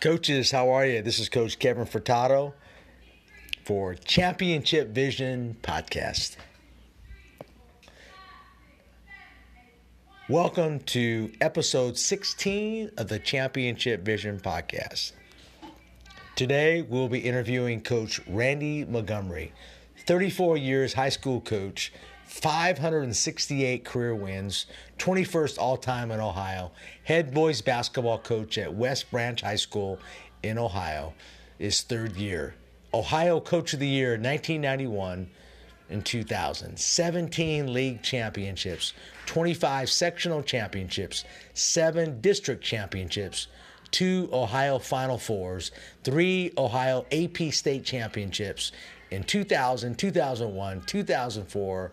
Coaches, how are you? This is Coach Kevin Furtado for Championship Vision Podcast. Welcome to episode 16 of the Championship Vision Podcast. Today, we'll be interviewing Coach Randy Montgomery, 34 years high school coach, 568 career wins, 21st all time in Ohio, head boys basketball coach at West Branch High School in Ohio, his third year. Ohio Coach of the Year 1991 and 2000, 17 league championships, 25 sectional championships, seven district championships, two Ohio Final Fours, three Ohio AP State Championships in 2000, 2001, 2004,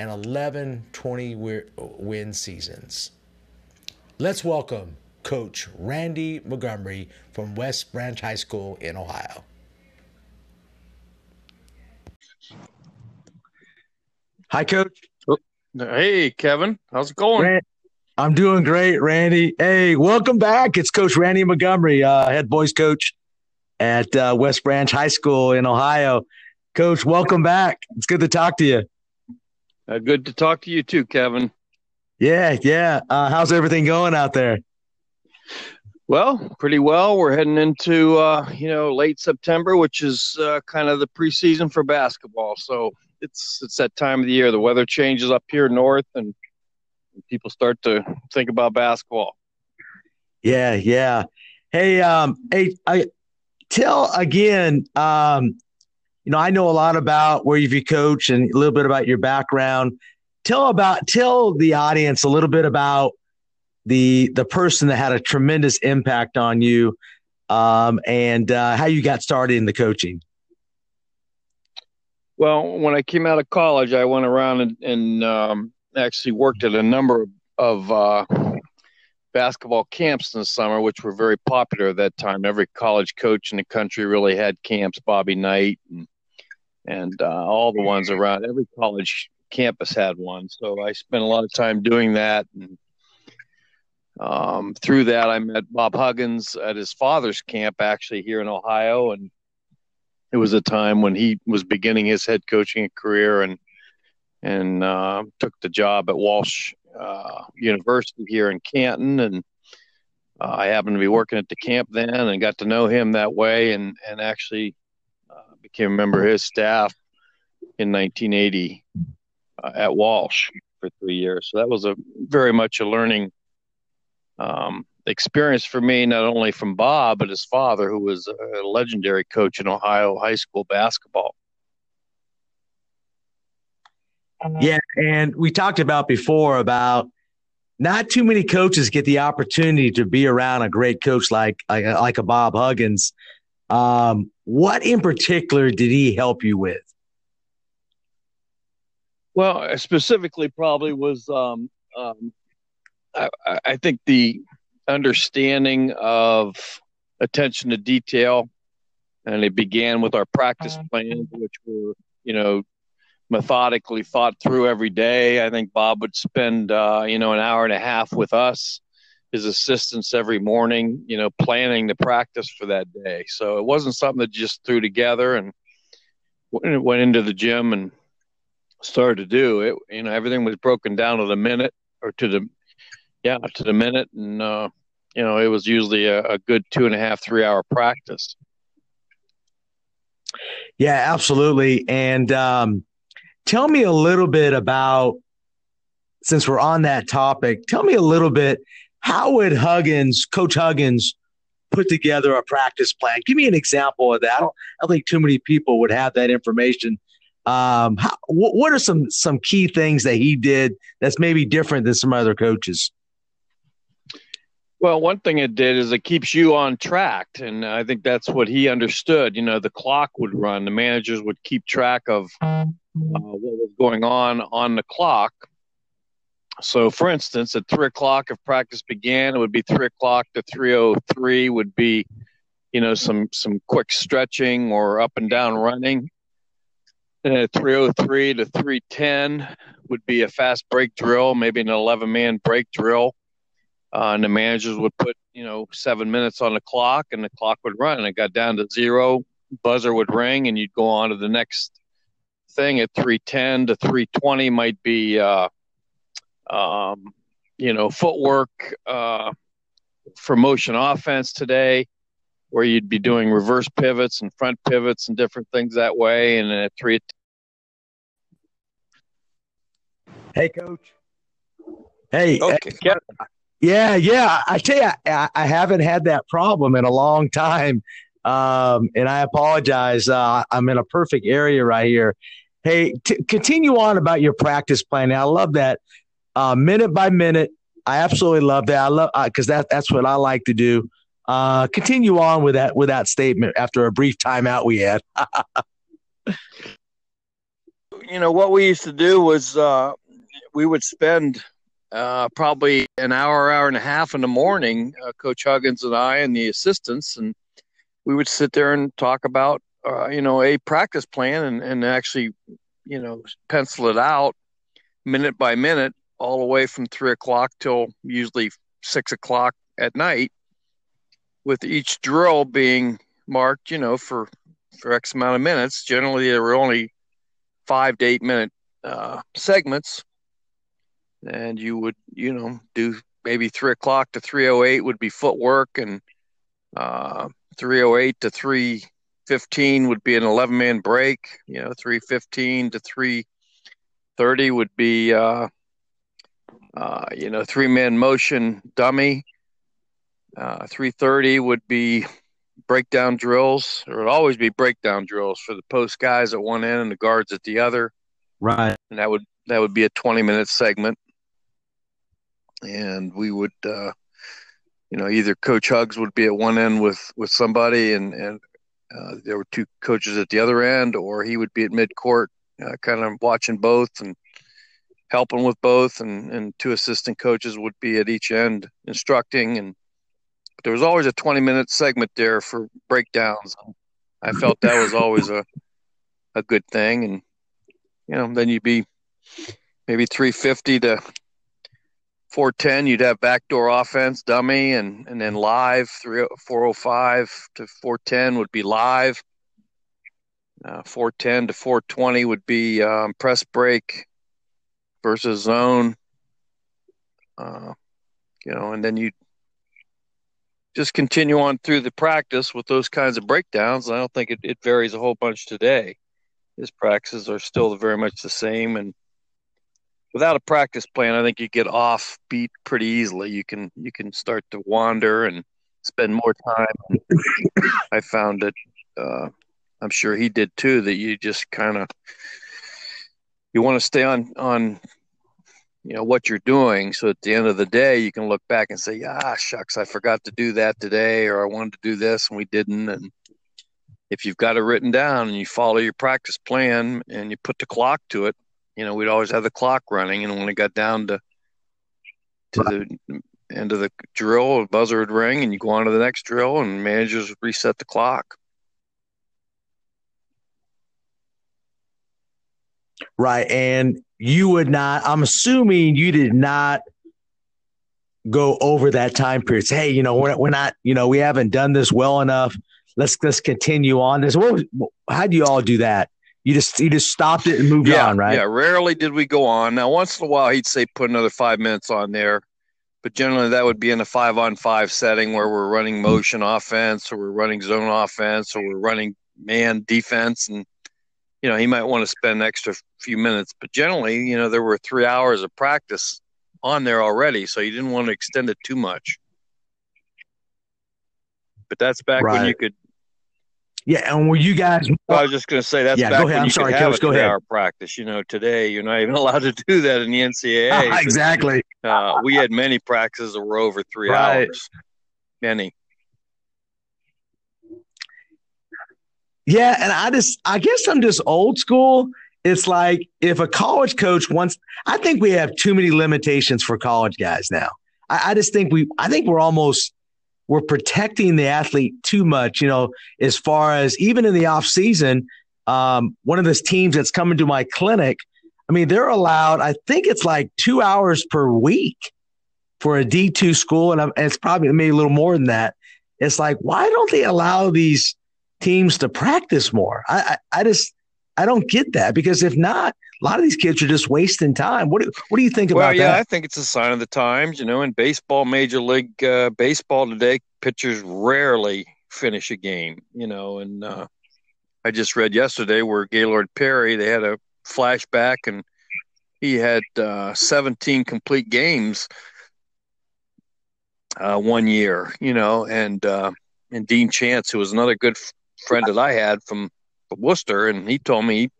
and 11 20 win seasons. Let's welcome Coach Randy Montgomery from West Branch High School in Ohio. Hi, Coach. Hey, Kevin. How's it going? Rand- I'm doing great, Randy. Hey, welcome back. It's Coach Randy Montgomery, uh, head boys coach at uh, West Branch High School in Ohio. Coach, welcome back. It's good to talk to you. Uh, good to talk to you too, Kevin. Yeah, yeah. Uh, how's everything going out there? Well, pretty well. We're heading into uh, you know late September, which is uh, kind of the preseason for basketball. So it's it's that time of the year. The weather changes up here north, and people start to think about basketball. Yeah, yeah. Hey, um, hey, I tell again. Um, you know, I know a lot about where you've coached and a little bit about your background. Tell about tell the audience a little bit about the the person that had a tremendous impact on you, um, and uh, how you got started in the coaching. Well, when I came out of college, I went around and, and um, actually worked at a number of uh, basketball camps in the summer, which were very popular at that time. Every college coach in the country really had camps. Bobby Knight and and uh, all the ones around. Every college campus had one. So I spent a lot of time doing that. And um, through that, I met Bob Huggins at his father's camp, actually here in Ohio, and it was a time when he was beginning his head coaching career and and uh, took the job at Walsh uh, University here in Canton and uh, I happened to be working at the camp then and got to know him that way and and actually uh, became a member of his staff in 1980 uh, at Walsh for three years so that was a very much a learning um, experience for me, not only from Bob, but his father, who was a legendary coach in Ohio high school basketball. Yeah, and we talked about before about not too many coaches get the opportunity to be around a great coach like like, like a Bob Huggins. Um, what in particular did he help you with? Well, specifically, probably was um, um, I, I think the understanding of attention to detail, and it began with our practice uh-huh. plans, which were you know methodically thought through every day. I think Bob would spend uh, you know an hour and a half with us, his assistants every morning, you know, planning the practice for that day. So it wasn't something that just threw together and went into the gym and started to do it. You know, everything was broken down to the minute or to the yeah, to the minute, and uh, you know, it was usually a, a good two and a half, three hour practice. Yeah, absolutely. And um, tell me a little bit about, since we're on that topic, tell me a little bit how would Huggins, Coach Huggins, put together a practice plan? Give me an example of that. I don't, I don't think too many people would have that information. Um, how, what are some some key things that he did that's maybe different than some other coaches? Well, one thing it did is it keeps you on track, and I think that's what he understood. You know, the clock would run, the managers would keep track of uh, what was going on on the clock. So, for instance, at three o'clock, if practice began, it would be three o'clock to three o three Would be, you know, some some quick stretching or up and down running. And at 303 to 310 would be a fast break drill, maybe an 11 man break drill. Uh, and the managers would put, you know, seven minutes on the clock and the clock would run. And it got down to zero, buzzer would ring, and you'd go on to the next thing at 310 to 320 might be, uh, um, you know, footwork uh, for motion offense today where you'd be doing reverse pivots and front pivots and different things that way. And then at three. Hey, coach. Hey. Okay. Yeah, yeah. I tell you, I, I, haven't had that problem in a long time. Um, and I apologize. Uh, I'm in a perfect area right here. Hey, t- continue on about your practice plan. I love that uh, minute by minute. I absolutely love that. I love because uh, that that's what I like to do. Uh, continue on with that with that statement after a brief timeout we had. you know what we used to do was uh, we would spend uh, probably an hour, hour and a half in the morning, uh, Coach Huggins and I and the assistants, and we would sit there and talk about uh, you know a practice plan and, and actually you know pencil it out minute by minute all the way from three o'clock till usually six o'clock at night with each drill being marked, you know, for for X amount of minutes. Generally, there were only five to eight minute uh, segments, and you would, you know, do maybe three o'clock to three o oh eight would be footwork, and uh, three o oh eight to three fifteen would be an eleven man break. You know, three fifteen to three thirty would be, uh, uh you know, three man motion dummy uh, 330 would be breakdown drills. There would always be breakdown drills for the post guys at one end and the guards at the other. Right. And that would that would be a 20 minute segment. And we would, uh, you know, either Coach Hugs would be at one end with with somebody, and and uh, there were two coaches at the other end, or he would be at mid court, uh, kind of watching both and helping with both, and and two assistant coaches would be at each end instructing and there was always a 20 minute segment there for breakdowns. I felt that was always a a good thing, and you know, then you'd be maybe 350 to 410. You'd have backdoor offense, dummy, and and then live 3 405 to 410 would be live. Uh, 410 to 420 would be um, press break versus zone. Uh, you know, and then you just continue on through the practice with those kinds of breakdowns. I don't think it, it varies a whole bunch today. His practices are still very much the same, and without a practice plan, I think you get off beat pretty easily. You can you can start to wander and spend more time. I found that uh, I'm sure he did too. That you just kind of you want to stay on on you know what you're doing so at the end of the day you can look back and say ah shucks i forgot to do that today or i wanted to do this and we didn't and if you've got it written down and you follow your practice plan and you put the clock to it you know we'd always have the clock running and when it got down to to the end of the drill a buzzer would ring and you go on to the next drill and managers would reset the clock right and you would not, I'm assuming you did not go over that time period. Say, hey, you know, we're, we're not, you know, we haven't done this well enough. Let's let's continue on this. What how do you all do that? You just you just stopped it and moved yeah, on, right? Yeah, rarely did we go on. Now, once in a while, he'd say put another five minutes on there, but generally that would be in a five on five setting where we're running mm-hmm. motion offense or we're running zone offense or we're running man defense, and you know, he might want to spend an extra few minutes. But generally, you know, there were three hours of practice on there already, so you didn't want to extend it too much. But that's back right. when you could Yeah, and were you guys? I was just going to say that's Yeah, back go ahead. when I'm sorry, Coach, go ahead. three-hour practice. You know, today you're not even allowed to do that in the NCAA. exactly. uh, we had many practices that were over three Right. hours. Many. Yeah, and I just I guess I'm just old school. It's like if a college coach wants I think we have too many limitations for college guys now. I, I just think we I think we're almost we're protecting the athlete too much, you know, as far as even in the off season, um, one of those teams that's coming to my clinic, I mean, they're allowed, I think it's like two hours per week for a D2 school, and, and it's probably maybe a little more than that. It's like, why don't they allow these teams to practice more? I, I, I just, I don't get that because if not, a lot of these kids are just wasting time. What do, what do you think Well, about yeah, that? I think it's a sign of the times. You know, in baseball, Major League uh, Baseball today, pitchers rarely finish a game. You know, and uh, I just read yesterday where Gaylord Perry they had a flashback and he had uh, 17 complete games uh, one year. You know, and uh, and Dean Chance, who was another good f- friend that I had from Wooster, and he told me he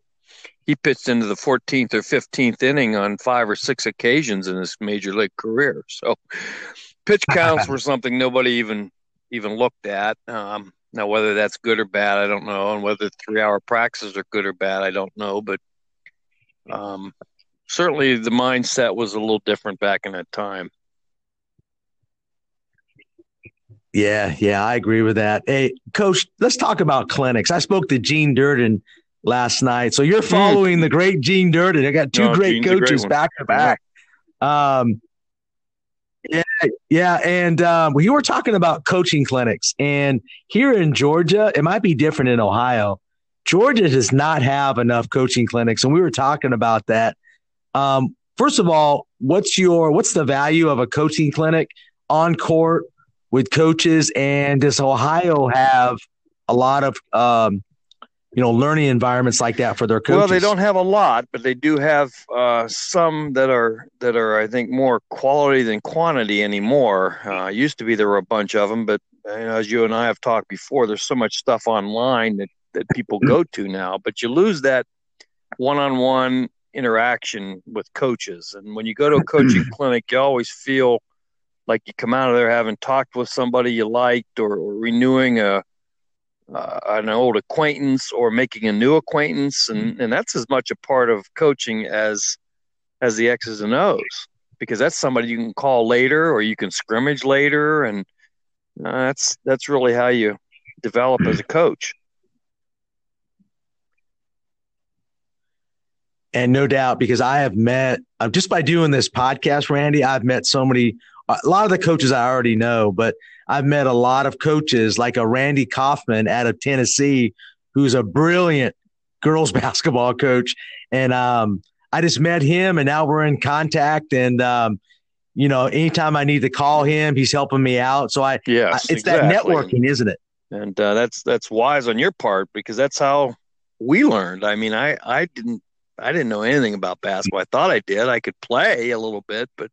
he pitched into the 14th or 15th inning on five or six occasions in his major league career. So pitch counts were something nobody even even looked at. Um, now whether that's good or bad, I don't know, and whether three-hour practices are good or bad, I don't know. But um, certainly the mindset was a little different back in that time. Yeah, yeah, I agree with that. Hey, coach, let's talk about clinics. I spoke to Gene Durden last night. So you're following the great Gene Durden. I got two No, great Gene's a great coaches back to back. Um, yeah, yeah, and um, we were talking about coaching clinics, and here in Georgia, it might be different in Ohio. Georgia does not have enough coaching clinics, and we were talking about that. Um, first of all, what's your what's the value of a coaching clinic on court with coaches, and does Ohio have a lot of um, you know learning environments like that for their coaches? Well, they don't have a lot, but they do have uh, some that are that are, I think, more quality than quantity anymore. Uh, used to be there were a bunch of them, but you know, as you and I have talked before, there's so much stuff online that that people go to now. But you lose that one-on-one interaction with coaches, and when you go to a coaching clinic, you always feel like you come out of there having talked with somebody you liked or, or renewing a uh, an old acquaintance or making a new acquaintance, and, and that's as much a part of coaching as as the X's and O's because that's somebody you can call later or you can scrimmage later, and uh, that's that's really how you develop as a coach. and no doubt because I have met uh, just by doing this podcast, Randy. I've met so many, a lot of the coaches I already know, but I've met a lot of coaches like a Randy Kaufman out of Tennessee, who's a brilliant girls basketball coach, and um, I just met him, and now we're in contact, and um, you know, anytime I need to call him, he's helping me out. So I, Yes, it's that networking, isn't it? and uh, that's that's wise on your part because that's how we learned. I mean, I I didn't I didn't know anything about basketball. I thought I did. I could play a little bit, but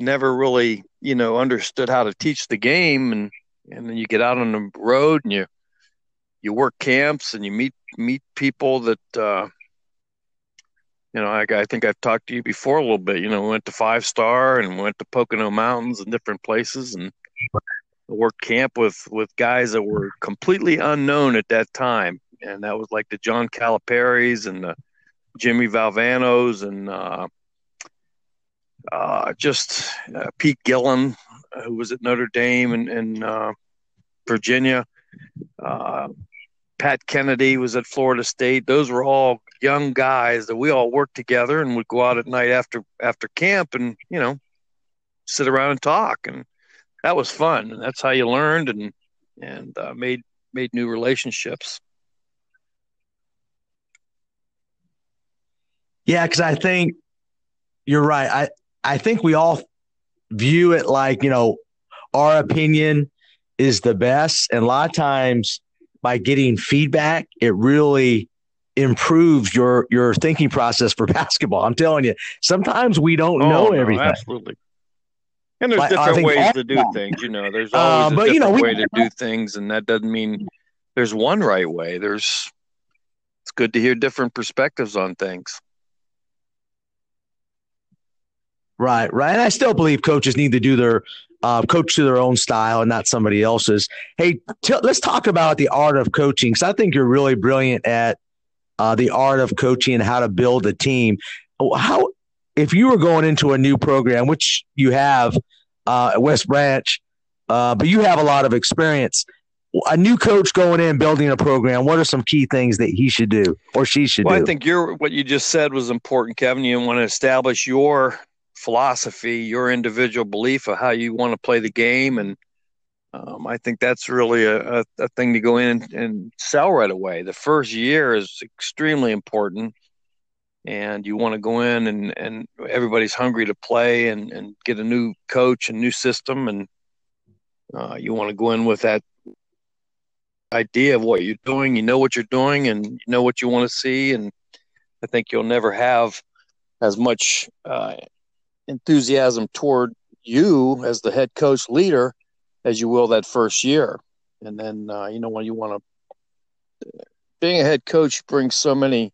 never really you know understood how to teach the game. And and then you get out on the road and you you work camps and you meet meet people that. Uh, you know, I, I think I've talked to you before a little bit. You know, we went to Five Star and went to Pocono Mountains and different places, and worked camp with with guys that were completely unknown at that time, and that was like the John Caliparis and the Jimmy Valvanos and uh, uh, just uh, Pete Gillen, who was at Notre Dame and, uh, Virginia. Uh, Pat Kennedy was at Florida State. Those were all young guys that we all worked together and would go out at night after after camp and you know sit around and talk and that was fun and that's how you learned and and uh, made made new relationships Yeah, because I think you're right. I I think we all view it like you know our opinion is the best, and a lot of times by getting feedback, it really improves your your thinking process for basketball. I'm telling you, sometimes we don't Oh, know no, everything. absolutely and there's But different ways to do things you know there's Uh, always a but, you know, different we- way to do things and that doesn't mean there's one right way. There's it's good to hear different perspectives on things. Right, right. And I still believe coaches need to do their uh, coach to their own style and not somebody else's. Hey, t- let's talk about the art of coaching because I think you're really brilliant at uh, the art of coaching and how to build a team. How, if you were going into a new program, which you have uh, at West Branch, uh, but you have a lot of experience. A new coach going in building a program. What are some key things that he should do or she should well, do? I think your what you just said was important, Kevin. You want to establish your philosophy, your individual belief of how you want to play the game. And um, I think that's really a, a, a, thing to go in and, sell right away. The first year is extremely important. And you want to go in and, and everybody's hungry to play and, and get a new coach and new system. And uh, you want to go in with that idea of what you're doing. You know what you're doing and you know what you want to see. And I think you'll never have as much uh, enthusiasm toward you as the head coach leader as you will that first year. And then, uh, you know, when you want to, being a head coach brings so many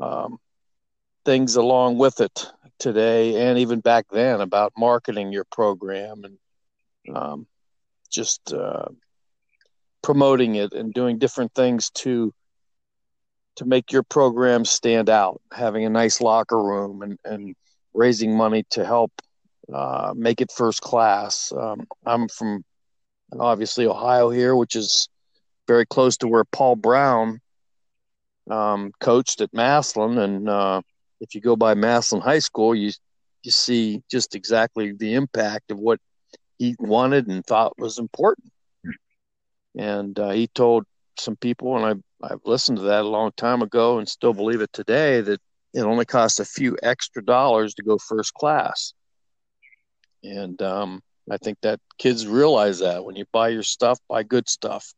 um, things along with it today and even back then about marketing your program and um, just uh, promoting it and doing different things to to make your program stand out having a nice locker room and, and raising money to help uh, make it first class. Um, I'm from obviously Ohio here, which is very close to where Paul Brown um, coached at Massillon. And uh, if you go by Massillon High School, you you see just exactly the impact of what he wanted and thought was important. And uh, he told some people, and I I've listened to that a long time ago and still believe it today that it only costs a few extra dollars to go first class. And um, I think that kids realize that when you buy your stuff, buy good stuff.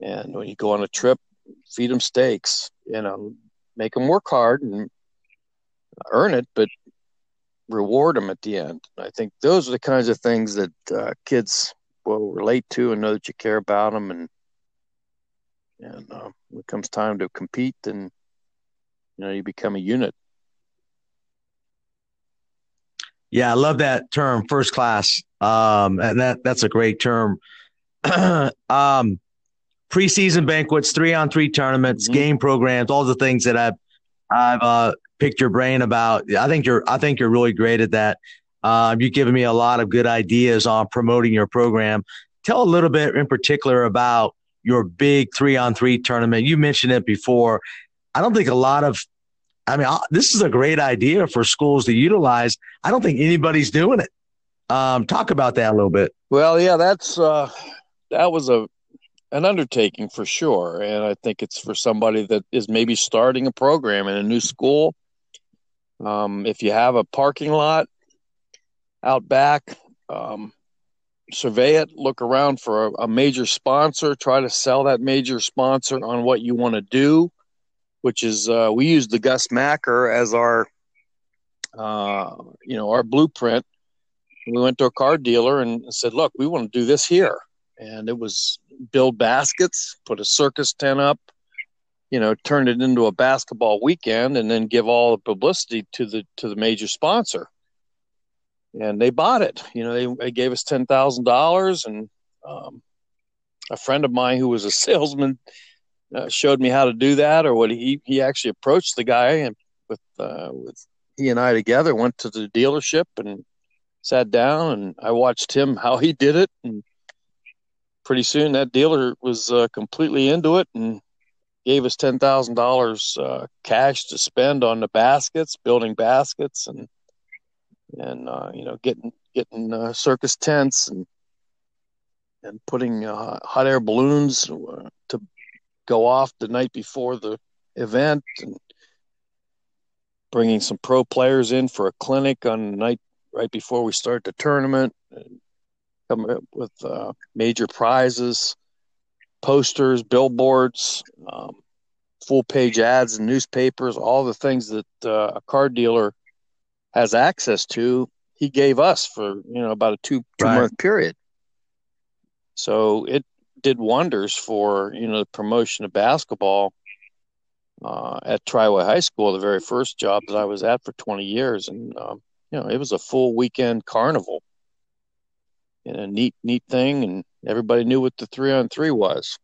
And when you go on a trip, feed them steaks, you know, make them work hard and earn it, but reward them at the end. I think those are the kinds of things that uh, kids will relate to and know that you care about them. And and uh, when it comes time to compete, and you know you become a unit. Yeah i love that term first class. Um, and that that's a great term. Um, preseason banquets three on three tournaments mm-hmm. game programs all the things that i've i've uh, picked your brain about. I think you're i think you're really great at that. Um, you've given me a lot of good ideas on promoting your program. Tell a little bit in particular about your big three on three tournament. You mentioned it before I don't think a lot of, I mean, this is a great idea for schools to utilize. I don't think anybody's doing it. Um, talk about that a little bit. Well, yeah, that's uh, that was a an undertaking for sure, and I think it's for somebody that is maybe starting a program in a new school. Um, if you have a parking lot out back, um, survey it, look around for a, a, major sponsor, try to sell that major sponsor on what you want to do which is uh, we use the Gus Macker as our, uh, you know, our blueprint. We went to a car dealer and said, "Look, we want to do this here," and it was build baskets, put a circus tent up, you know, turn it into a basketball weekend, and then give all the publicity to the to the major sponsor. And they bought it. You know, they, they gave us ten thousand dollars, and um, a friend of mine who was a salesman uh, showed me how to do that, or what he he actually approached the guy and with uh, with he and I together went to the dealership and sat down and I watched him how he did it and pretty soon that dealer was uh, completely into it and gave us ten thousand uh, dollars cash to spend on the baskets, building baskets and and uh, you know getting getting uh, circus tents and and putting uh, hot air balloons to go off the night before the event and bringing some pro players in for a clinic on the night right before we start the tournament and coming up with uh, major prizes posters billboards um, full page ads in newspapers all the things that uh, a car dealer has access to he gave us for you know about a two two right. month period so it did wonders for you know the promotion of basketball uh, at Triway High School, the very first job that I was at for 20 years, and um, you know it was a full weekend carnival, and a neat neat thing, and everybody knew what the three on three was.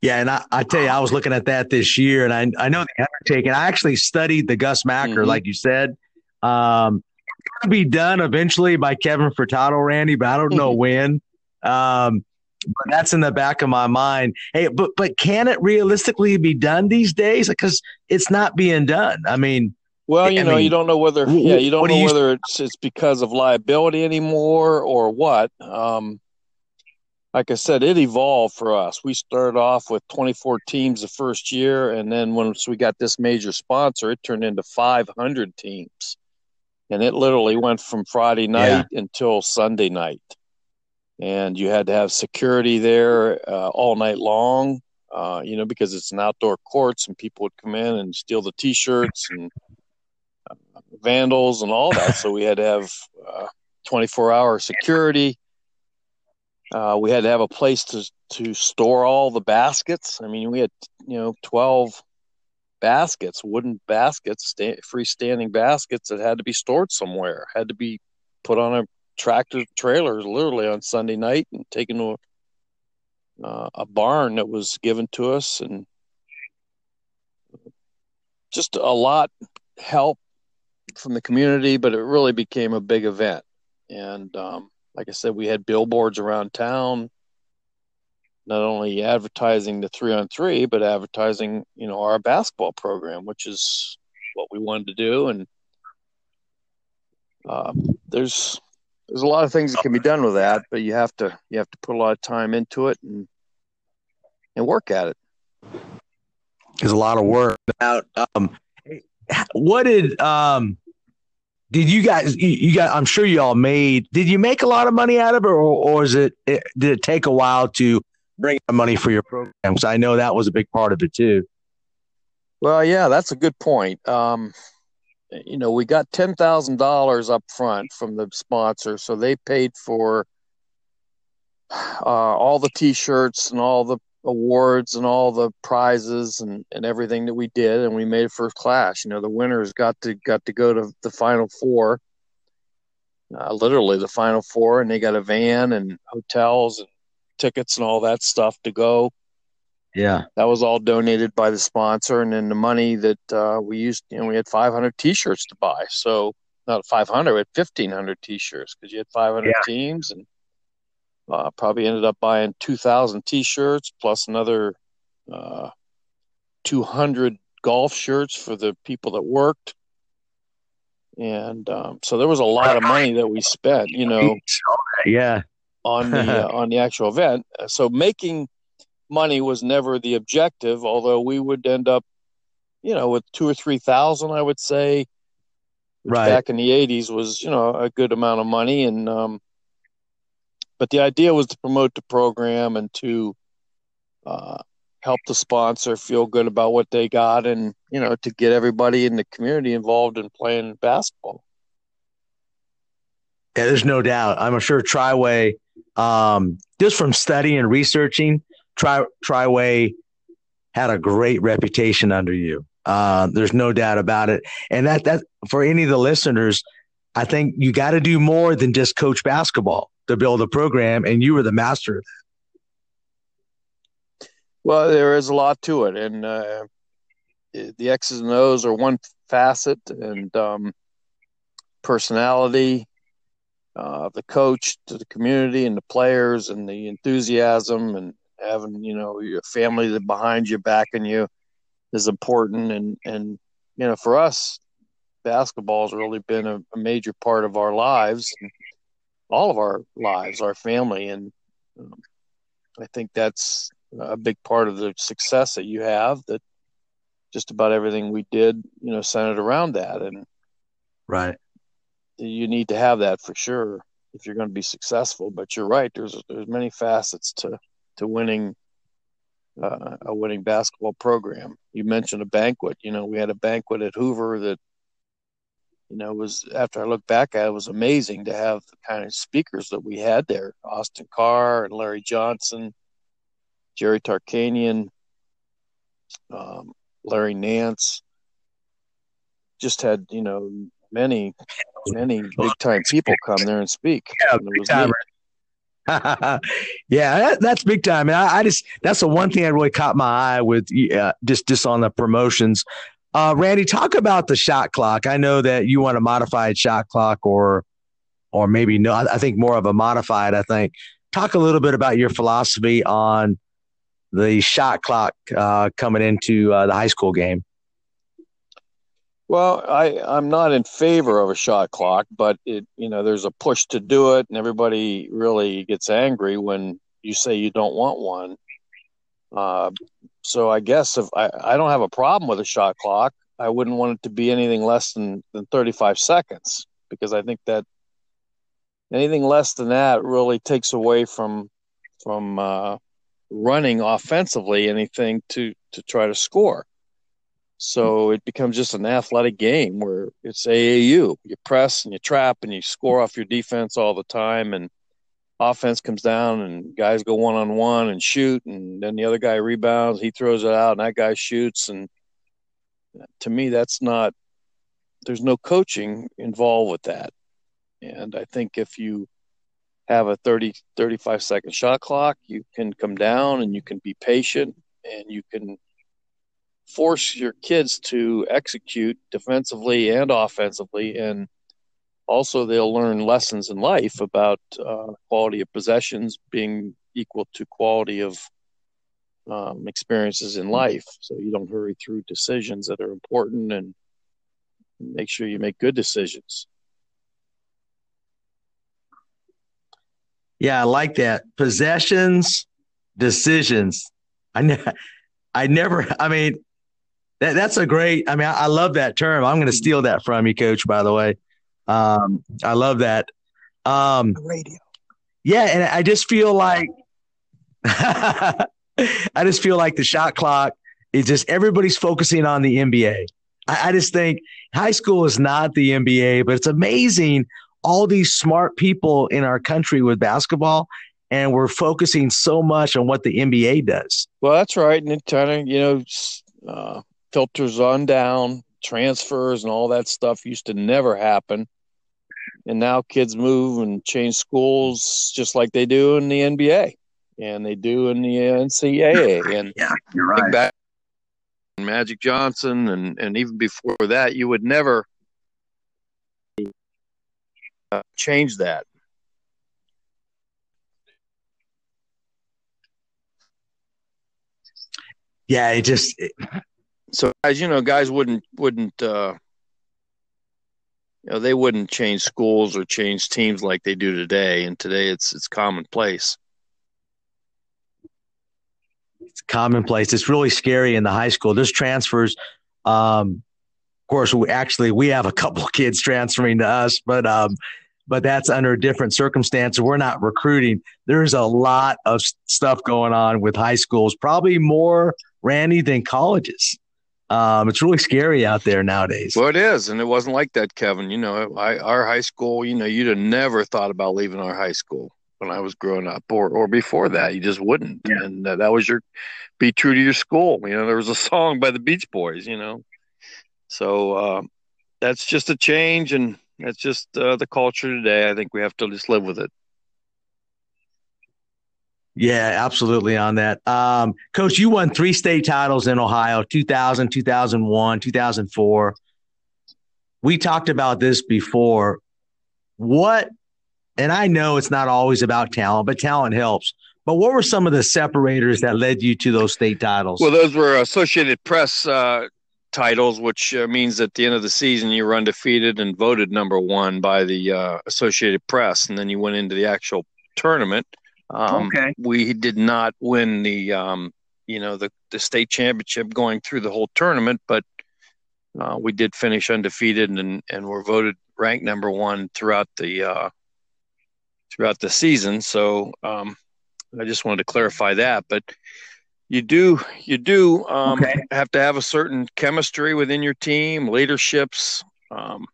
Yeah, and I, I tell you, I was looking at that this year, and I I know the undertaking. I actually studied the Gus Macker, mm-hmm. like you said. Um, to be done eventually by Kevin Furtado, Randy, but I don't know when. Um, but that's in the back of my mind. Hey, but but can it realistically be done these days? Because it's not being done. I mean, well, you I know, mean, you don't know whether yeah, you don't know you, whether it's it's because of liability anymore or what. Um, like I said, it evolved for us. We started off with 24 teams the first year, and then once we got this major sponsor, it turned into 500 teams and it literally went from Friday night yeah. until Sunday night. And you had to have security there uh, all night long, uh, you know, because it's an outdoor courts and people would come in and steal the T-shirts and uh, vandals and all that. so we had to have 24-hour uh, security. Uh, we had to have a place to to store all the baskets. I mean, we had you know 12 baskets, wooden baskets, sta- freestanding baskets that had to be stored somewhere, had to be put on a tractor trailer literally on Sunday night and taken to a, uh, a barn that was given to us and just a lot help from the community, but it really became a big event. And um, like I said, we had billboards around town not only advertising the three on three, but advertising, you know, our basketball program, which is what we wanted to do. And uh, there's there's a lot of things that can be done with that, but you have to you have to put a lot of time into it and and work at it. There's a lot of work. Now, um, what did um, did you guys you, you got? I'm sure you all made. Did you make a lot of money out of it, or, or is it, it did it take a while to bring money for your programs. I know that was a big part of it too. Well, yeah, that's a good point. Um, you know, we got ten thousand dollars up front from the sponsor, so they paid for uh, all the T-shirts and all the awards and all the prizes and, and everything that we did, and we made it first class. You know, the winners got to got to go to the final four, uh, literally the final four, and they got a van and hotels and tickets and all that stuff to go. Yeah, that was all donated by the sponsor, and then the money that uh, we used, you know, we had 500 T-shirts to buy. So not 500, we had 1,500 T-shirts because you had 500 yeah. teams, and uh, probably ended up buying 2,000 T-shirts plus another uh, 200 golf shirts for the people that worked. And um, so there was a lot of money that we spent, you know. Yeah on the uh, on the actual event. So making money was never the objective, although we would end up, you know, with two or three thousand, I would say. right. Back in the '80s was you know a good amount of money, and um, but the idea was to promote the program and to uh, help the sponsor feel good about what they got, and you know to get everybody in the community involved in playing basketball. Yeah, there's no doubt. I'm sure Triway um, just from studying and researching, Tri Triway had a great reputation under you. Uh, there's no doubt about it. And that that for any of the listeners, I think you got to do more than just coach basketball to build a program, and you were the master of that. Well, there is a lot to it, and uh, the X's and O's are one facet, and um, personality, uh, the coach to the community and the players and the enthusiasm and having you know your family behind you backing you is important. And and you know for us basketball has really been a, a major part of our lives all of our lives our family. And um, i think that's a big part of the success that you have that just about everything we did you know centered around that. And right you need to have that for sure if you're going to be successful. But you're right. There's there's many facets to to winning uh, a winning basketball program. You mentioned a banquet. You know, we had a banquet at Hoover that you know, was after I look back at it, it was amazing to have the kind of speakers that we had there: Austin Carr and Larry Johnson, Jerry Tarkanian, um, Larry Nance. Just had you know many many big time people come there and speak. Yeah, yeah, that, that's big time. And I, I, just that's the one thing that really caught my eye with uh, just just on the promotions. Uh, Randy, talk about the shot clock. I know that you want a modified shot clock, or or maybe no. I, I think more of a modified. I think. Talk a little bit about your philosophy on the shot clock uh, coming into uh, the high school game. Well, I I'm not in favor of a shot clock, but it you know there's a push to do it, and everybody really gets angry when you say you don't want one. Uh, so I guess if I, I don't have a problem with a shot clock, I wouldn't want it to be anything less than, than 35 seconds because I think that anything less than that really takes away from from uh, running offensively anything to to try to score. So it becomes just an athletic game where it's AAU. You press and you trap and you score off your defense all the time, and offense comes down and guys go one on one and shoot, and then the other guy rebounds, he throws it out, and that guy shoots. And to me, that's not. There's no coaching involved with that, and I think if you have a 30 35 second shot clock you can come down and you can be patient and you can force your kids to execute defensively and offensively and also they'll learn lessons in life about uh, quality of possessions being equal to quality of um, experiences in life. So you don't hurry through decisions that are important and make sure you make good decisions. Yeah i like that. Possessions decisions. I, ne- I never i mean that, that's a great. I mean, I, I love that term. I'm going to steal that from you, Coach. By the way, um, I love that. Um, Radio. Yeah, and I just feel like I just feel like the shot clock is just everybody's focusing on the NBA. I, I just think high school is not the NBA, but it's amazing all these smart people in our country with basketball and we're focusing so much on what the NBA does. Well, that's right, and it kind of you know uh, filters on down, transfers and all that stuff used to never happen. And now kids move and change schools just like they do in the NBA and they do in the NCAA. And yeah, you're right. Back Magic Johnson and, and even before that, you would never uh, change that. Yeah, it just it, so as you know, guys wouldn't wouldn't uh, you know they wouldn't change schools or change teams like they do today. And today it's it's commonplace. It's commonplace. It's really scary in the high school. There's transfers. Um, of course, we actually we have a couple kids transferring to us, but um, but that's under different circumstance. We're not recruiting. There's a lot of stuff going on with high schools, probably more Randy than colleges. Um, it's really scary out there nowadays. Well, it is, and it wasn't like that, Kevin. You know, I, our high school. You know, you'd have never thought about leaving our high school when I was growing up, or or before that, you just wouldn't. Yeah. And uh, that was your be true to your school. You know, there was a song by the Beach Boys. You know, so uh, that's just a change, and that's just uh, the culture today. I think we have to just live with it. Yeah, absolutely on that. Um, Coach, you won three state titles in Ohio 2000, 2001, 2004. We talked about this before. What, and I know it's not always about talent, but talent helps. But what were some of the separators that led you to those state titles? Well, those were Associated Press uh, titles, which uh, means at the end of the season you were undefeated and voted number one by the uh, Associated Press, and then you went into the actual tournament um, okay. We did not win the um, you know the the state championship going through the whole tournament, but uh, we did finish undefeated and and were voted ranked number one throughout the uh, throughout the season. So um, I just wanted to clarify that, but you do you do um, okay. have to have a certain chemistry within your team, leaderships. Um,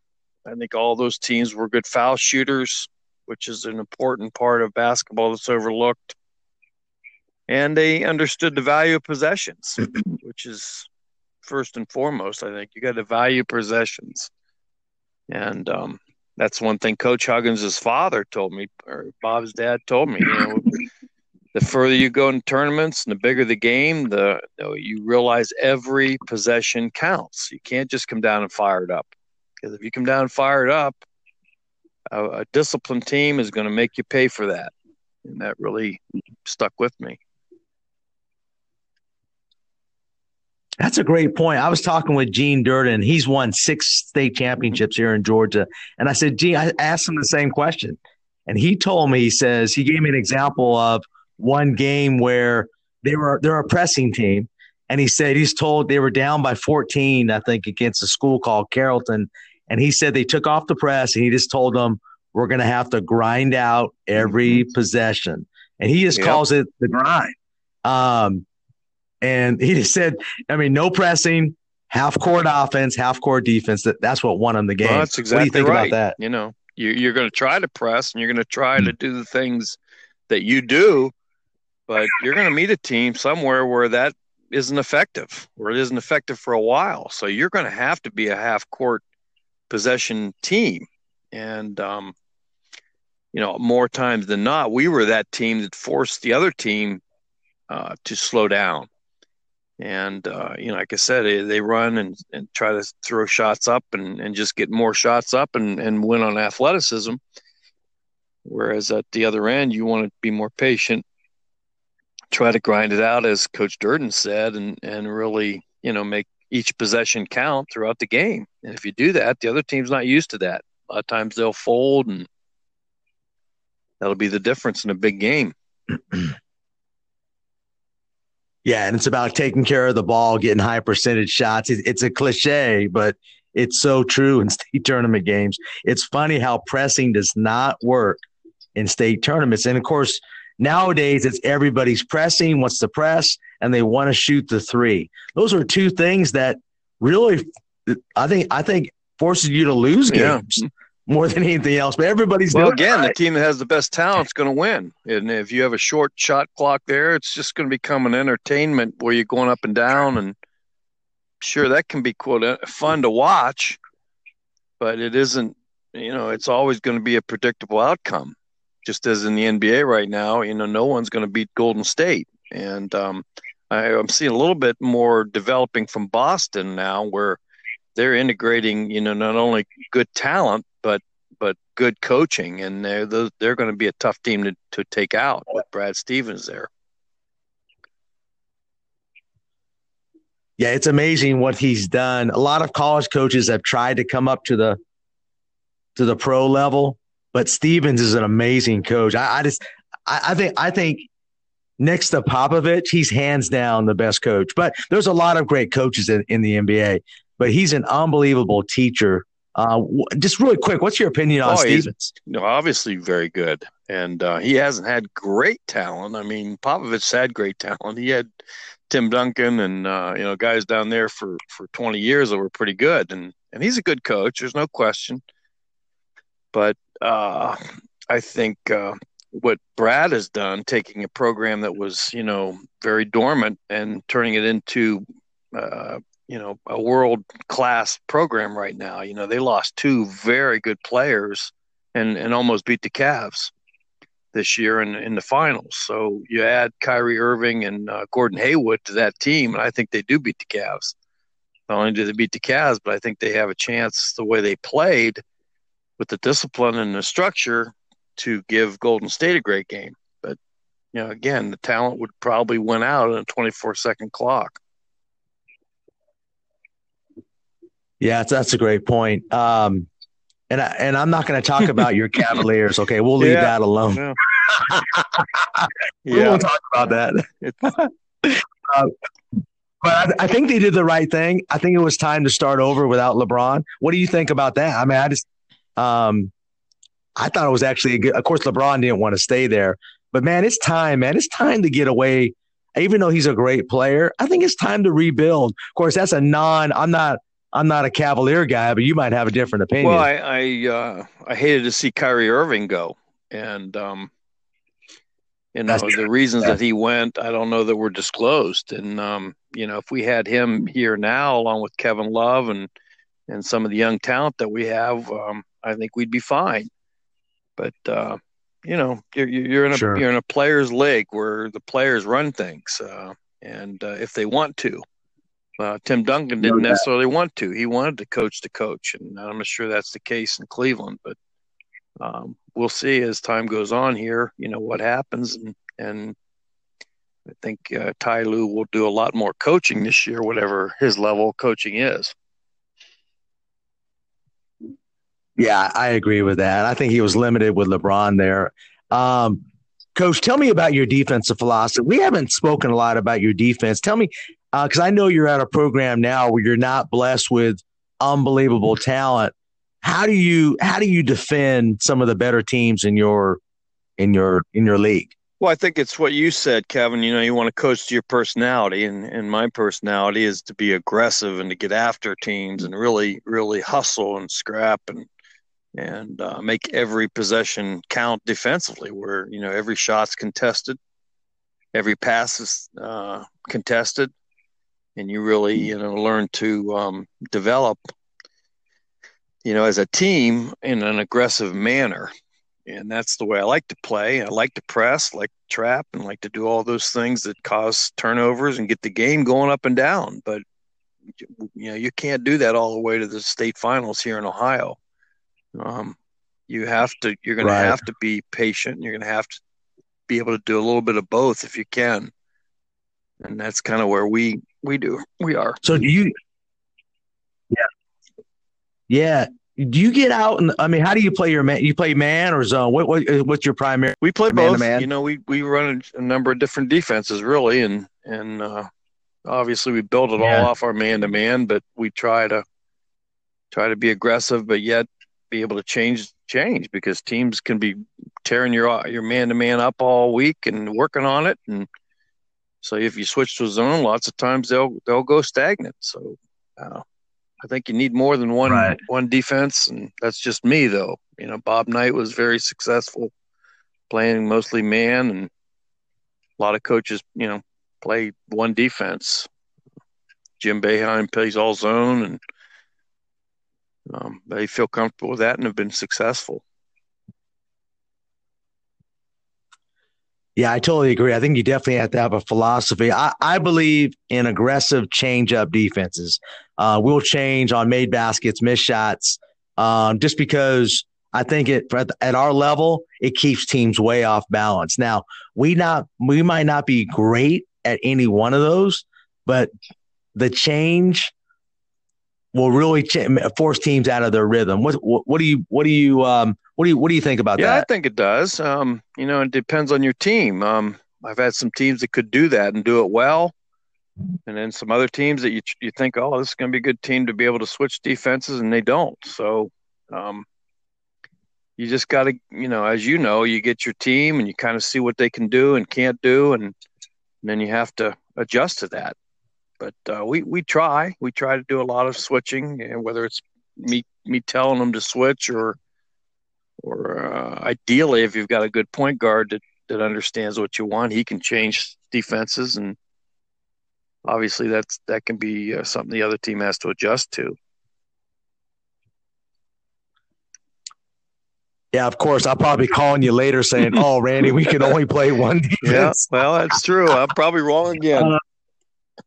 I think all those teams were good foul shooters, which is an important part of basketball that's overlooked. And they understood the value of possessions, which is first and foremost. I think you got to value possessions, and um, that's one thing Coach Huggins' father told me, or Bob's dad told me. You know, the further you go in tournaments and the bigger the game, the you, know, you realize every possession counts. You can't just come down and fire it up, because if you come down and fire it up, a, a disciplined team is going to make you pay for that, and that really stuck with me. That's a great point. I was talking with Gene Durden. He's won six state championships here in Georgia. And I said, Gene, I asked him the same question. And he told me, he says, he gave me an example of one game where they were they're a pressing team. And he said he's told they were down by 14, I think, against a school called Carrollton. And he said they took off the press and he just told them, we're going to have to grind out every mm-hmm. possession. And he just yep. calls it the grind. Um, and he just said, I mean, no pressing, half court offense, half court defense. That, that's what won him the game. Well, that's exactly what do you think right. about that? You know, you, you're going to try to press and you're going to try mm-hmm. to do the things that you do, but you're going to meet a team somewhere where that isn't effective or it isn't effective for a while. So you're going to have to be a half court possession team. And, um, you know, more times than not, we were that team that forced the other team uh, to slow down and uh, you know, like I said, they, they run and, and try to throw shots up and, and just get more shots up and, and win on athleticism. Whereas at the other end, you want to be more patient, try to grind it out, as Coach Durden said, and and really you know make each possession count throughout the game. And if you do that, the other team's not used to that. A lot of times they'll fold, and that'll be the difference in a big game. Yeah, and it's about taking care of the ball, getting high percentage shots. It's a cliche, but it's so true in state tournament games. It's funny how pressing does not work in state tournaments. And of course, nowadays it's everybody's pressing, wants to press, and they want to shoot the three. Those are two things that really, I think, I think forces you to lose games. Yeah more than anything else. But everybody's well. again, right. the team that has the best talent is going to win. And if you have a short shot clock there, it's just going to become an entertainment where you're going up and down. And sure, that can be quote fun to watch, but it isn't. You know, it's always going to be a predictable outcome. Just as in the NBA right now, you know, no one's going to beat Golden State, and um, I, I'm seeing a little bit more developing from Boston now, where they're integrating, you know, not only good talent but but good coaching, and they're they're going to be a tough team to to take out with Brad Stevens there. Yeah, it's amazing what he's done. A lot of college coaches have tried to come up to the to the pro level, but Stevens is an amazing coach. I, I just I, I think I think next to Popovich, he's hands down the best coach. But there's a lot of great coaches in, in the NBA, but he's an unbelievable teacher uh, just really quick, what's your opinion on oh, Stevens? You know, obviously very good, and uh, he hasn't had great talent. I mean, Popovich had great talent. He had Tim Duncan and uh, you know guys down there for for 20 years that were pretty good, and and he's a good coach. There's no question. But uh, I think uh, what Brad has done, taking a program that was you know very dormant and turning it into uh, you know a world class program right now. You know they lost two very good players and and almost beat the Cavs this year in in the finals. So you add Kyrie Irving and uh, Gordon Hayward to that team, and I think they do beat the Cavs. Not only do they beat the Cavs, but I think they have a chance the way they played with the discipline and the structure to give Golden State a great game. But you know, again, the talent would probably win out in a 24 second clock. Yeah, that's a great point. Um, and I, and I'm not going to talk about your Cavaliers. Okay, we'll leave yeah. that alone. Yeah. we won't talk about that. uh, but I, I, think they did the right thing. I think it was time to start over without LeBron. What do you think about that? I mean, I just, um, I thought it was actually a good. Of course, LeBron didn't want to stay there, but man, it's time, man. It's time to get away. Even though he's a great player, I think it's time to rebuild. Of course, that's a non. I'm not I'm not a Cavalier guy, but you might have a different opinion. Well, I I, uh, I hated to see Kyrie Irving go, and um, you know the reasons yeah. that he went, I don't know that were disclosed. And um, you know, if we had him here now, along with Kevin Love and and some of the young talent that we have, um, I think we'd be fine. But uh, you know, you're you're in a sure. you're in a players' league where the players run things, uh, and uh, if they want to. Uh, Tim Duncan didn't no necessarily want to. He wanted to coach the coach, and I'm not sure that's the case in Cleveland. But um, we'll see as time goes on here. You know what happens, and and I think uh, Ty Lue will do a lot more coaching this year, whatever his level of coaching is. Yeah, I agree with that. I think he was limited with LeBron there. Um, Coach, tell me about your defensive philosophy. We haven't spoken a lot about your defense. Tell me, because uh, I know you're at a program now where you're not blessed with unbelievable talent. How do you how do you defend some of the better teams in your in your in your league? Well, I think it's what you said, Kevin. You know, you want to coach to your personality, and, and my personality is to be aggressive and to get after teams and really, really hustle and scrap and and uh, make every possession count defensively, where you know every shot's contested, every pass is uh, contested, and you really you know learn to um, develop, you know, as a team in an aggressive manner, and that's the way I like to play. I like to press, like to trap, and like to do all those things that cause turnovers and get the game going up and down. But you know, you can't do that all the way to the state finals here in Ohio um, you have to. You're going right. to have to be patient. You're going to have to be able to do a little bit of both if you can, and that's kind of where we we do. We are. So do you? Yeah. Yeah. Do you get out and I mean, how do you play your man? You play man or zone? What, what what's your primary? We play both. Man? You know, we we run a, a, number of different defenses, really, and and uh, obviously we build it yeah. all off our man to man, but we try to try to be aggressive, but yet be able to change change because teams can be tearing your your man to man up all week and working on it. And so if you switch to a zone lots of times they'll they'll go stagnant. So uh, I think you need more than one right. one defense. And that's just me though. You know Bob Knight was very successful playing mostly man and a lot of coaches you know play one defense. Jim Boeheim plays all zone and um, they feel comfortable with that and have been successful. Yeah, I totally agree. I think you definitely have to have a philosophy. I, I believe in aggressive change up defenses. Uh, we'll change on made baskets, missed shots, um, just because I think it at our level it keeps teams way off balance. Now we not we might not be great at any one of those, but the change will really ch- force teams out of their rhythm. What, what, what do you what do you um what do you what do you think about yeah, that? Yeah, I think it does. Um, you know, it depends on your team. Um, I've had some teams that could do that and do it well, and then some other teams that you you think, oh, this is going to be a good team to be able to switch defenses, and they don't. So, um, you just got to, you know, as you know, you get your team and you kind of see what they can do and can't do, and, and then you have to adjust to that but uh, we we try we try to do a lot of switching, and whether it's me me telling them to switch or or uh, ideally if you've got a good point guard that that understands what you want, he can change defenses, and obviously that's that can be uh, something the other team has to adjust to. Yeah, of course. I'll probably be calling you later saying, "Oh, Randy, we can only play one defense." Yeah, well, that's true. I'm probably wrong again. Uh,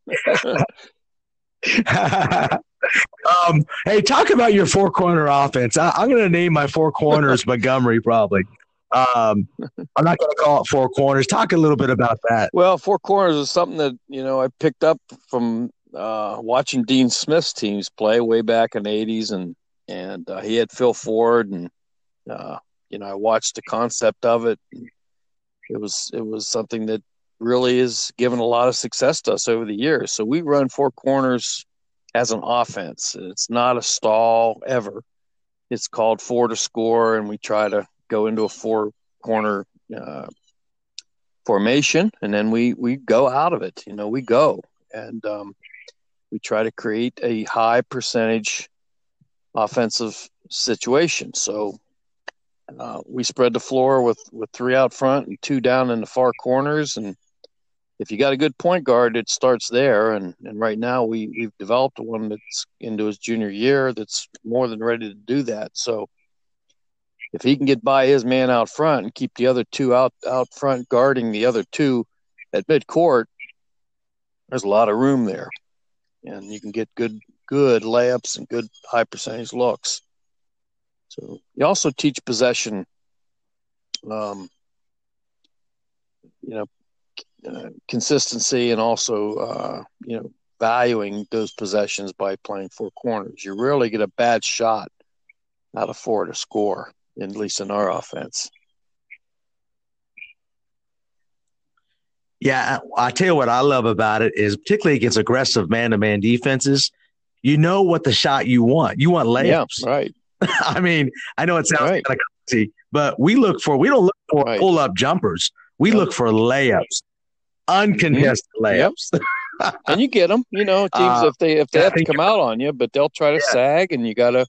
um, hey, talk about your four corner offense. I, am going to name my four corners Montgomery probably. Um, I'm not going to call it four corners. Talk a little bit about that. Well, four corners is something that you know I picked up from uh, watching Dean Smith's teams play way back in the '80s, and and uh, he had Phil Ford, and uh, you know I watched the concept of it. It was it was something that really has given a lot of success to us over the years. So we run four corners as an offense. It's not a stall ever. It's called four to score, and we try to go into a four corner uh, formation, and then we we go out of it. You know, we go, and um, we try to create a high percentage offensive situation. So uh, we spread the floor with with three out front and two down in the far corners, and if you got a good point guard, it starts there. And and right now we we've developed one that's into his junior year that's more than ready to do that. So if he can get by his man out front and keep the other two out out front guarding the other two at mid court, there's a lot of room there, and you can get good good layups and good high percentage looks. So you also teach possession. Um, you know, uh, consistency and also uh, you know valuing those possessions by playing four corners. You rarely get a bad shot out of four to score, at least in our offense. Yeah, I tell you what I love about it is particularly against aggressive man-to-man defenses. You know what the shot you want. You want layups, yeah, right? I mean, I know it sounds right. kind of crazy, but we look for we don't look for right. pull-up jumpers. We look for layups, uncontested mm-hmm. layups. Yep. and you get them, you know, teams uh, if they if they have to come out on you, but they'll try to yeah. sag, and you gotta.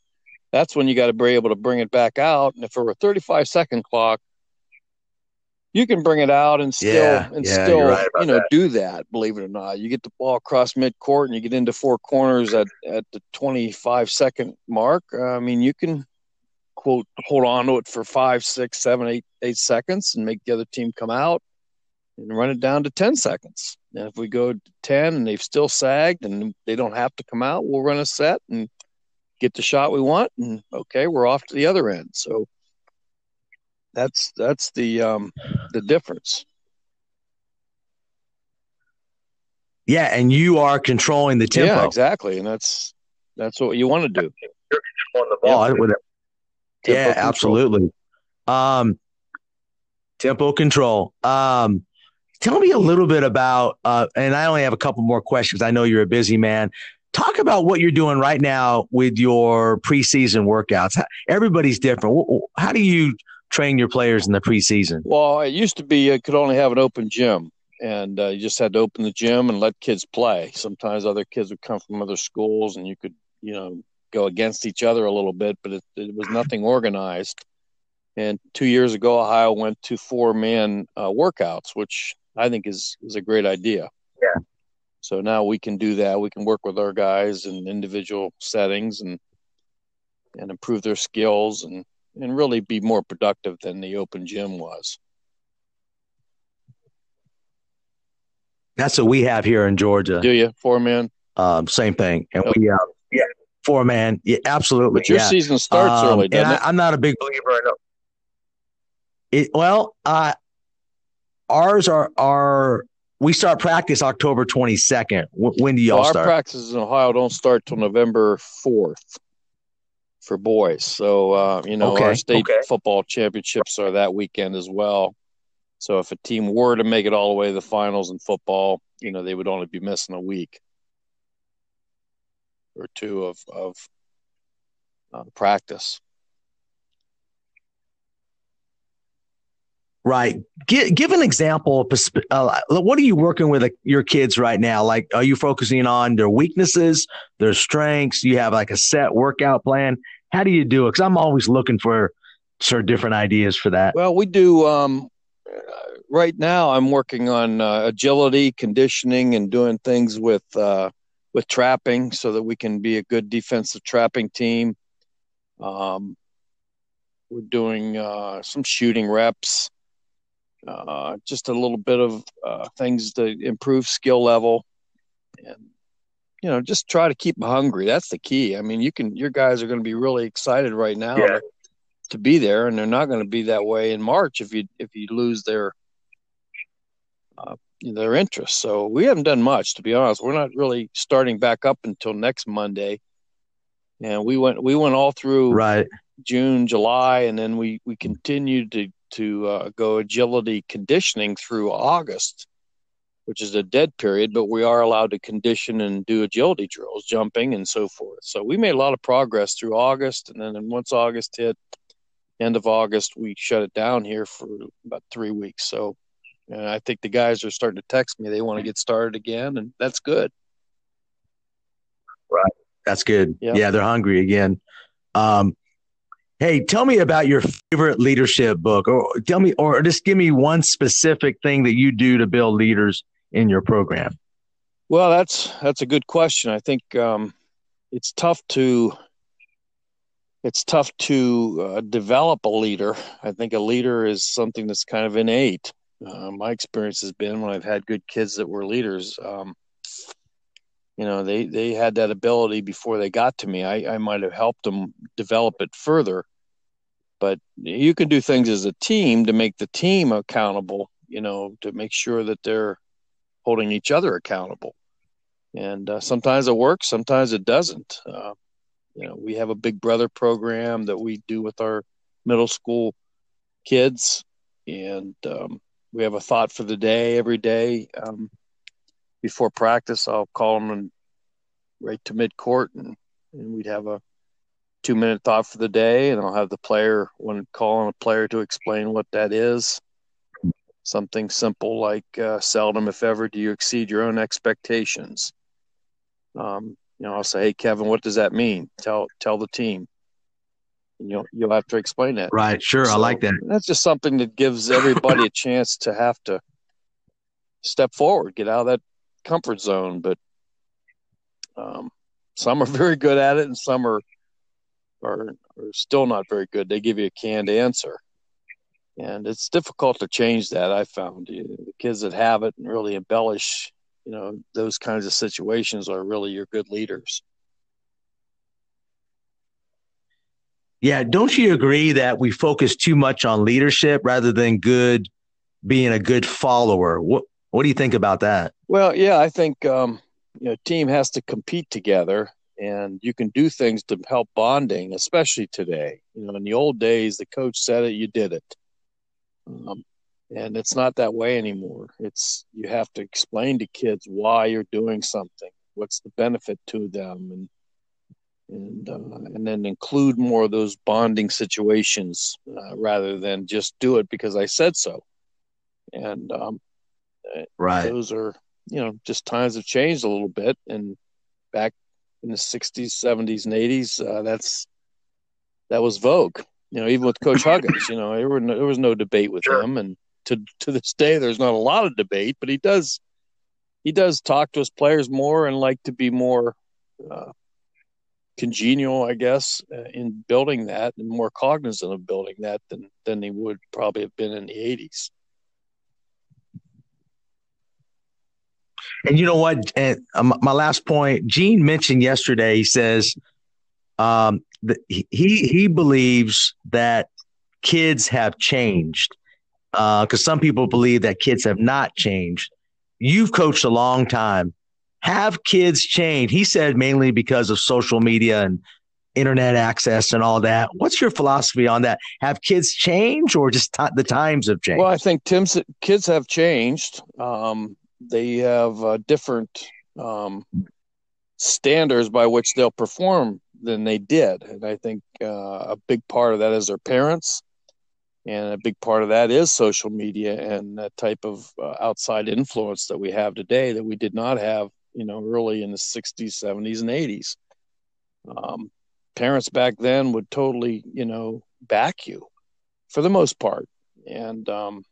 That's when you got to be able to bring it back out. And if for a 35 second clock, you can bring it out and still yeah, and yeah, still right you know that. do that believe it or not you get the ball across mid court and you get into four corners at at the 25 second mark i mean you can quote hold on to it for five six seven eight eight seconds and make the other team come out and run it down to 10 seconds and if we go to 10 and they've still sagged and they don't have to come out we'll run a set and get the shot we want and okay we're off to the other end so that's that's the um, the difference. Yeah, and you are controlling the tempo. Yeah, exactly, and that's that's what you want to do. You're controlling the ball. Yeah, yeah control. absolutely. Um, tempo control. Um, tell me a little bit about, uh, and I only have a couple more questions. I know you're a busy man. Talk about what you're doing right now with your preseason workouts. Everybody's different. How do you train your players in the preseason? Well, it used to be you could only have an open gym, and uh, you just had to open the gym and let kids play. Sometimes other kids would come from other schools, and you could, you know, go against each other a little bit, but it, it was nothing organized. And two years ago, Ohio went to four man uh, workouts, which I think is is a great idea. Yeah. So now we can do that. We can work with our guys in individual settings and and improve their skills and and really be more productive than the open gym was. That's what we have here in Georgia. Do you four man? Um, same thing, and yep. we uh, yeah four man, yeah, absolutely. But your yeah. season starts um, early, doesn't it? I, am not a big believer in it. Well, uh, ours are are we start practice October 22nd. When do y'all well, start? Our practices in Ohio don't start till November 4th for boys. So uh, you know, okay. our state okay. football championships are that weekend as well. So if a team were to make it all the way to the finals in football, you know, they would only be missing a week or two of of uh, practice. Right. Give, give an example. Uh, what are you working with your kids right now? Like, are you focusing on their weaknesses, their strengths? You have like a set workout plan. How do you do it? Because I'm always looking for sort of different ideas for that. Well, we do. Um, right now, I'm working on uh, agility, conditioning, and doing things with uh, with trapping, so that we can be a good defensive trapping team. Um, we're doing uh, some shooting reps, uh, just a little bit of uh, things to improve skill level, and you know, just try to keep them hungry. That's the key. I mean, you can your guys are going to be really excited right now yeah. to, to, be there, and they're not going to be that way in March if you if you lose their uh, their interest. So we haven't done much, to be honest. We're not really starting back up until next Monday, and we went we went all through right June, July, and then we we continued to to uh, go agility conditioning through August which is a dead period, but we are allowed to condition and do agility drills, jumping and so forth. So we made a lot of progress through August, and then once August hit, end of August, we shut it down here for about three weeks. So, and I think the guys are starting to text me; they want to get started again, and that's good. Right. That's good. Yep. Yeah, they're hungry again. Um, hey, tell me about your favorite leadership book, or tell me, or just give me one specific thing that you do to build leaders in your program. Well, that's that's a good question. I think um, it's tough to it's tough to uh, develop a leader. I think a leader is something that's kind of innate. Uh, my experience has been when I've had good kids that were leaders. Um, you know, they they had that ability before they got to me. I, I might have helped them develop it further, but you can do things as a team to make the team accountable. You know, to make sure that they're holding each other accountable. And uh, sometimes it works, sometimes it doesn't. Uh, you know, we have a Big Brother program that we do with our middle school kids, and um, we have a thought for the day every day. Um, before practice, I'll call them and right to mid court, and, and we'd have a two minute thought for the day, and I'll have the player when calling a player to explain what that is. Something simple like uh, seldom, if ever, do you exceed your own expectations. Um, you know, I'll say, "Hey, Kevin, what does that mean?" Tell tell the team. And you'll you'll have to explain that. Right. Sure. So I like that. That's just something that gives everybody a chance to have to step forward, get out of that comfort zone. But um, some are very good at it, and some are are are still not very good. They give you a canned answer, and it's difficult to change that. I found the kids that have it and really embellish you know those kinds of situations are really your good leaders yeah don't you agree that we focus too much on leadership rather than good being a good follower? What what do you think about that? Well yeah i think um you know team has to compete together and you can do things to help bonding especially today. You know in the old days the coach said it you did it. Um, and it's not that way anymore. It's you have to explain to kids why you're doing something what's the benefit to them and and uh, and then include more of those bonding situations uh, rather than just do it because I said so. And um, right, those are you know just times have changed a little bit. And back in the '60s, '70s, and '80s, uh, that's that was vogue. You know, even with Coach Huggins, you know, there, were no, there was no debate with sure. him, and to to this day, there's not a lot of debate, but he does he does talk to his players more and like to be more uh, congenial, I guess, uh, in building that and more cognizant of building that than than they would probably have been in the '80s. And you know what? And um, my last point, Gene mentioned yesterday. He says um, he he believes that kids have changed because uh, some people believe that kids have not changed. You've coached a long time. Have kids change? He said mainly because of social media and internet access and all that. What's your philosophy on that? Have kids change or just t- the times have changed? Well, I think Tim's kids have changed. Um, they have uh, different um, standards by which they'll perform than they did. And I think uh, a big part of that is their parents and a big part of that is social media and that type of uh, outside influence that we have today that we did not have you know early in the 60s 70s and 80s um, parents back then would totally you know back you for the most part. And um,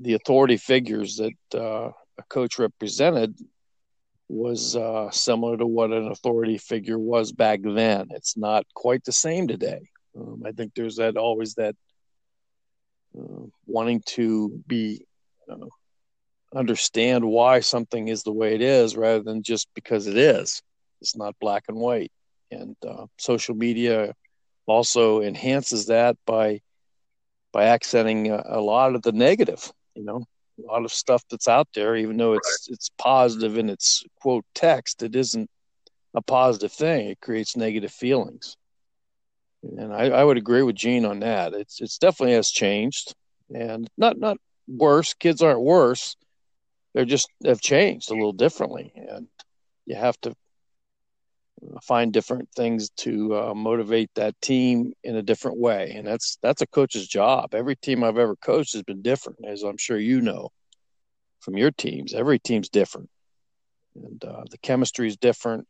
the authority figures that uh, a coach represented was uh, similar to what an authority figure was back then. It's not quite the same today. Um, i think there's that always that uh, wanting to be uh, understand why something is the way it is rather than just because it is. It's not black and white. And uh, social media also enhances that by by accenting a, a, lot of the negative. You know, a lot of stuff that's out there, even though it's it's positive in its quote text, it isn't a positive thing. It creates negative feelings and I, I, would agree with Gene on that. It's it's definitely has changed, and not not worse. Kids aren't worse; they're just have changed a little differently, and you have to find different things to uh, motivate that team in a different way, and that's that's a coach's job. Every team I've ever coached has been different, as I'm sure you know from your teams. Every team's different, and uh, the chemistry is different.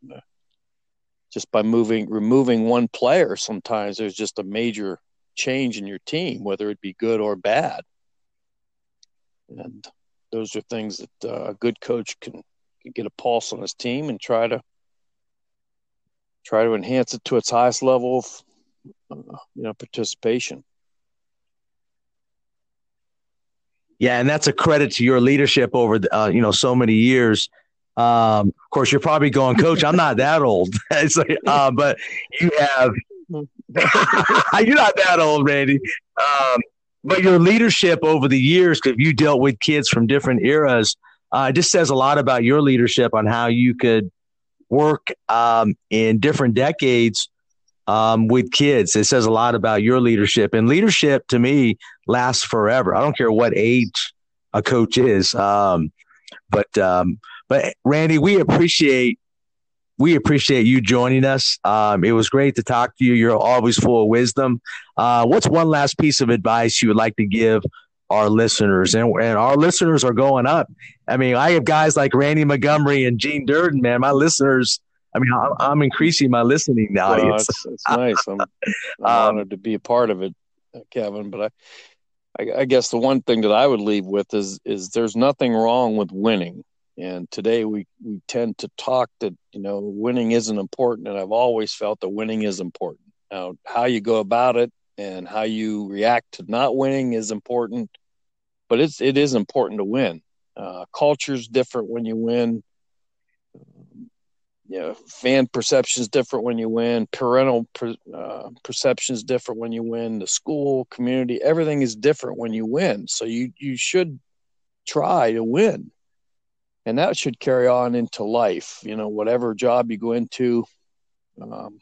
Just by moving removing one player sometimes there's just a major change in your team whether it be good or bad. And those are things that uh, a good coach can, can get a pulse on his team and try to try to enhance it to its highest level of uh, you know participation yeah and that's a credit to your leadership over the, uh, you know so many years um, of course, you're probably going, Coach. I'm not that old, like, uh, but you have. you're not that old, Randy. Um, but your leadership over the years, because you dealt with kids from different eras, uh, just says a lot about your leadership on how you could work um, in different decades um, with kids. It says a lot about your leadership, and leadership to me lasts forever. I don't care what age a coach is, um, but um, but Randy, we appreciate we appreciate you joining us. Um, it was great to talk to you. You're always full of wisdom. Uh, what's one last piece of advice you would like to give our listeners? And, and our listeners are going up. I mean, I have guys like Randy Montgomery and Gene Durden, man. My listeners, I mean, I'm, I'm increasing my listening audience. Well, it's, it's nice. I'm, I'm um, honored to be a part of it, Kevin. But I, I, I guess the one thing that I would leave with is is there's nothing wrong with winning and today we, we tend to talk that, you know, winning isn't important. And I've always felt that winning is important. Now, how you go about it and how you react to not winning is important, but it's, it is important to win. Uh, culture's different when you win. Um, you know, fan perception is different when you win. Parental per, uh, perception is different when you win. The school, community, everything is different when you win. So you you should try to win and that should carry on into life. You know, whatever job you go into. Um,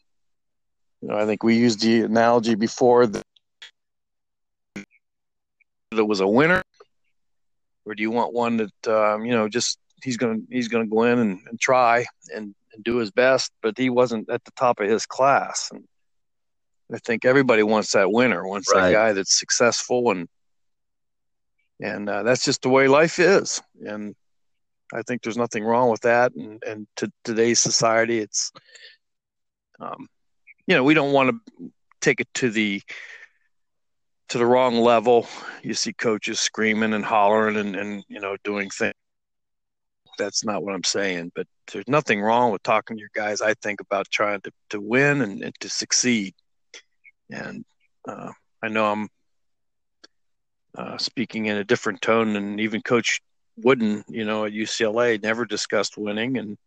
you know, I think we used the analogy before that that was a winner, or do you want one that um, you know just he's gonna he's gonna go in and, and try and, and do his best, but he wasn't at the top of his class. And I think everybody wants that winner, wants right. that guy that's successful and and uh, that's just the way life is. And I think there's nothing wrong with that. And, and to today's society, it's, um, you know, we don't want to take it to the, to the wrong level. You see coaches screaming and hollering and, and, you know, doing things. That's not what I'm saying, but there's nothing wrong with talking to your guys. I think about trying to, to win and, and to succeed. And, uh, I know I'm, uh, speaking in a different tone than even Coach Wooden, you know, at UCLA never discussed winning, and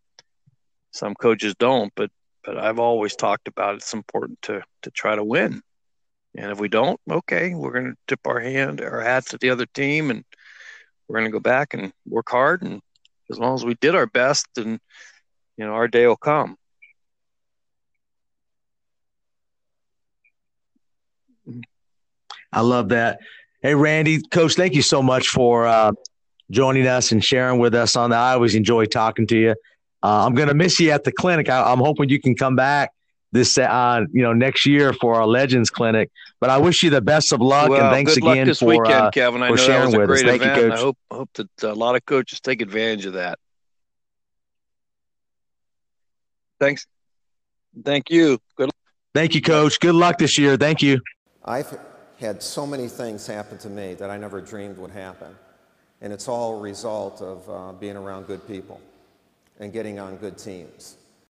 some coaches don't. But but I've always talked about it's important to to try to win. And if we don't, okay, we're going to tip our hand, our hats at the other team, and we're going to go back and work hard. And as long as we did our best, then you know our day will come. I love that. Hey, Randy, Coach, thank you so much for uh, joining us and sharing with us on that. I always enjoy talking to you. Uh, I'm going to miss you at the clinic. I, am hoping you can come back this uh, you know next year for our Legends Clinic. But I wish you the best of luck well, and thanks good again luck this for weekend, uh, Kevin. I for know sharing that was a with great us. Thank event. you, Coach. I hope hope that a lot of coaches take advantage of that. Thanks. Thank you. Good. Thank you, Coach. Good luck this year. Thank you. I've had so many things happen to me that I never dreamed would happen. And it's all a result of uh, being around good people and getting on good teams.